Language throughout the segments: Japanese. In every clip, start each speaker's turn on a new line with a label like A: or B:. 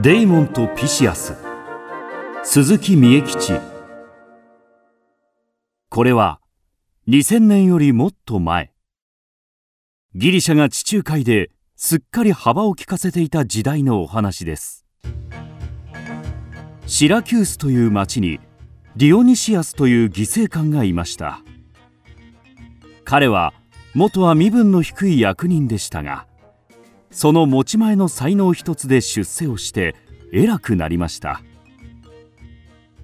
A: デイモンとピシアス。鈴木三重吉これは2000年よりもっと前。ギリシャが地中海ですっかり幅を利かせていた時代のお話です。シラキュースという町にディオニシアスという犠牲官がいました。彼は元は身分の低い役人でしたがその持ち前の才能一つで出世をして偉くなりました。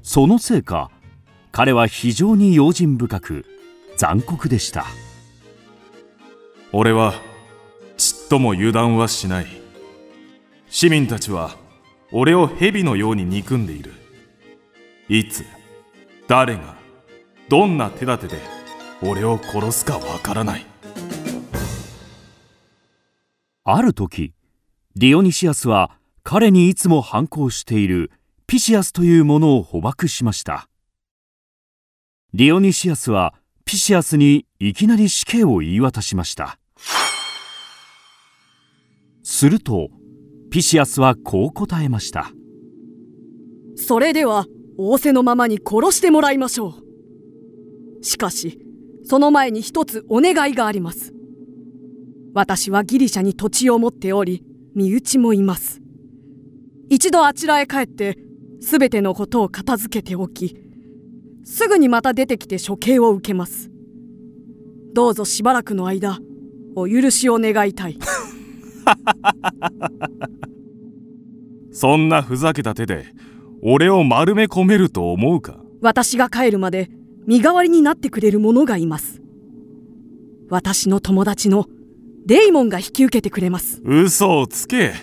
A: そのせいか彼は非常に用心深く残酷でした。
B: 俺はちっとも油断はしない。市民たちは俺を蛇のように憎んでいる。いつ誰がどんな手立てで俺を殺すかわからない。
A: ある時ディオニシアスは彼にいつも反抗しているピシアスというものを捕獲しました。ディオニシアスはピシアスにいきなり死刑を言い渡しました。するとピシアスはこう答えました。
C: それでは仰せのままに殺してもらいましょう。しかしその前に一つお願いがあります。私はギリシャに土地を持っており身内もいます。一度あちらへ帰って全てのことを片付けておきすぐにまた出てきて処刑を受けます。どうぞしばらくの間お許しを願いたい。
B: そんなふざけた手で俺を丸め込めると思うか？
C: 私が帰るまで身代わりになってくれる者がいます。私の友達のデイモンが引き受けてくれます。
B: 嘘をつけ。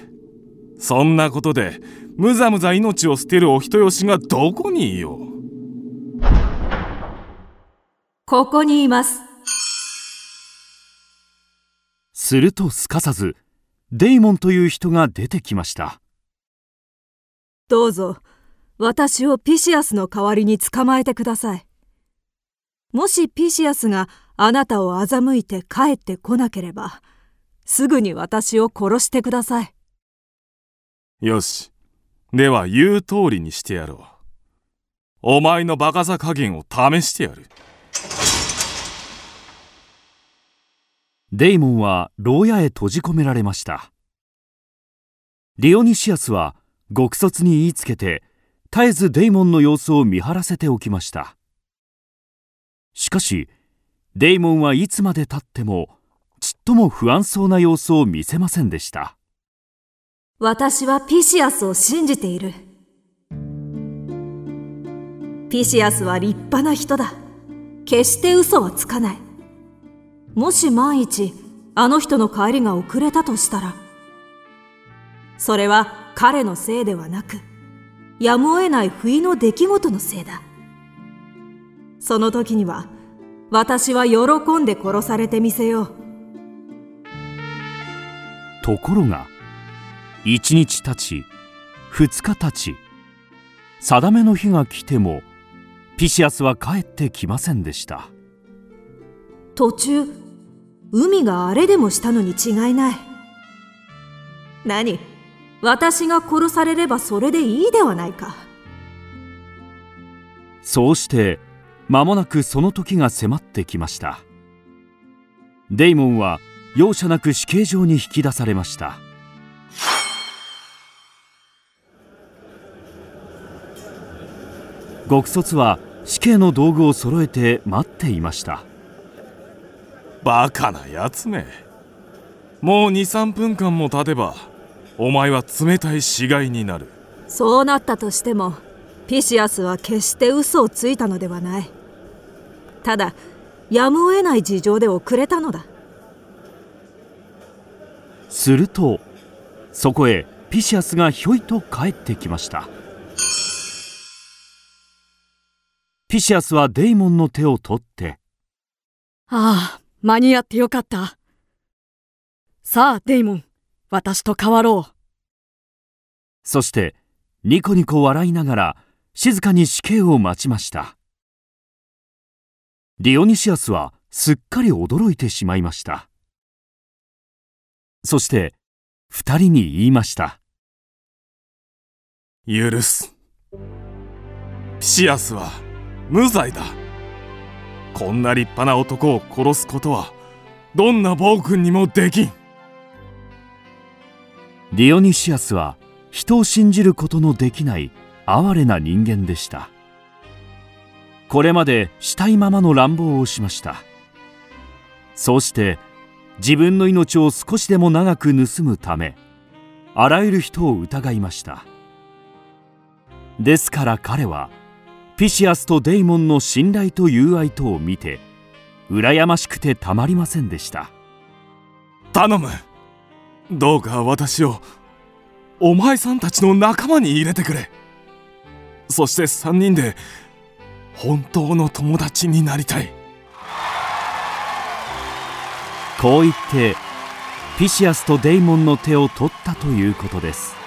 B: そんなことでむざむざ命を捨てるお人よしがどこにいよう？
D: ここにいます。
A: するとすかさずデイモンという人が出てきました。
D: どうぞ。私をピシアスの代わりに捕まえてください。もしピシアスがあなたを欺いて帰ってこなければすぐに私を殺してください。
B: よし。では言う通りにしてやろう。お前のバカさ加減を試してやる。
A: デイモンは牢屋へ閉じ込められました。ディオニシアスは極卒に言いつけて絶えずデイモンの様子を見張らせておきました。しかしデイモンはいつまでたってもとも不安そうな様子を見せませんでした。
D: 私はピシアスを信じている。ピシアスは立派な人だ。決して嘘はつかない。もし万一あの人の帰りが遅れたとしたらそれは彼のせいではなくやむを得ない不意の出来事のせいだ。その時には私は喜んで殺されてみせよう。
A: ところが一日たち二日たち定めの日が来てもピシアスは帰ってきませんでした。
D: 途中海が荒れでもしたのに違いない。何？私が殺されればそれでいいではないか。
A: そうして間もなくその時が迫ってきました。デイモンは容赦なく死刑場に引き出されました。極卒は死刑の道具を揃えて待っていました。
B: バカなやつめ。もう23分間も経てばお前は冷たい死骸になる。
D: そうなったとしてもピシアスは決して嘘をついたのではない。ただやむを得ない事情で遅れたのだ
A: するとそこへピシアスがひょいと帰ってきました。ピシアスはデイモンの手を取って「
C: ああ間に合ってよかった。さあデイモン私と変わろう」
A: そしてニコニコ笑いながら静かに死刑を待ちました。ディオニシアスはすっかり驚いてしまいましたそして二人に言いました。
B: 許す。ピシアスは無罪だ。こんな立派な男を殺すことはどんな暴君にもできん。
A: ディオニシアスは人を信じることのできない哀れな人間でした。これまでしたいままの乱暴をしました。そうして自分の命を少しでも長く盗むためあらゆる人を疑いました。ですから彼はピシアスとデイモンの信頼と友愛とを見て羨ましくてたまりませんでした。
B: 頼む。どうか私をお前さんたちの仲間に入れてくれ。そして3人で本当の友達になりたい。
A: こう言ってピシアスとデイモンの手を取ったということです。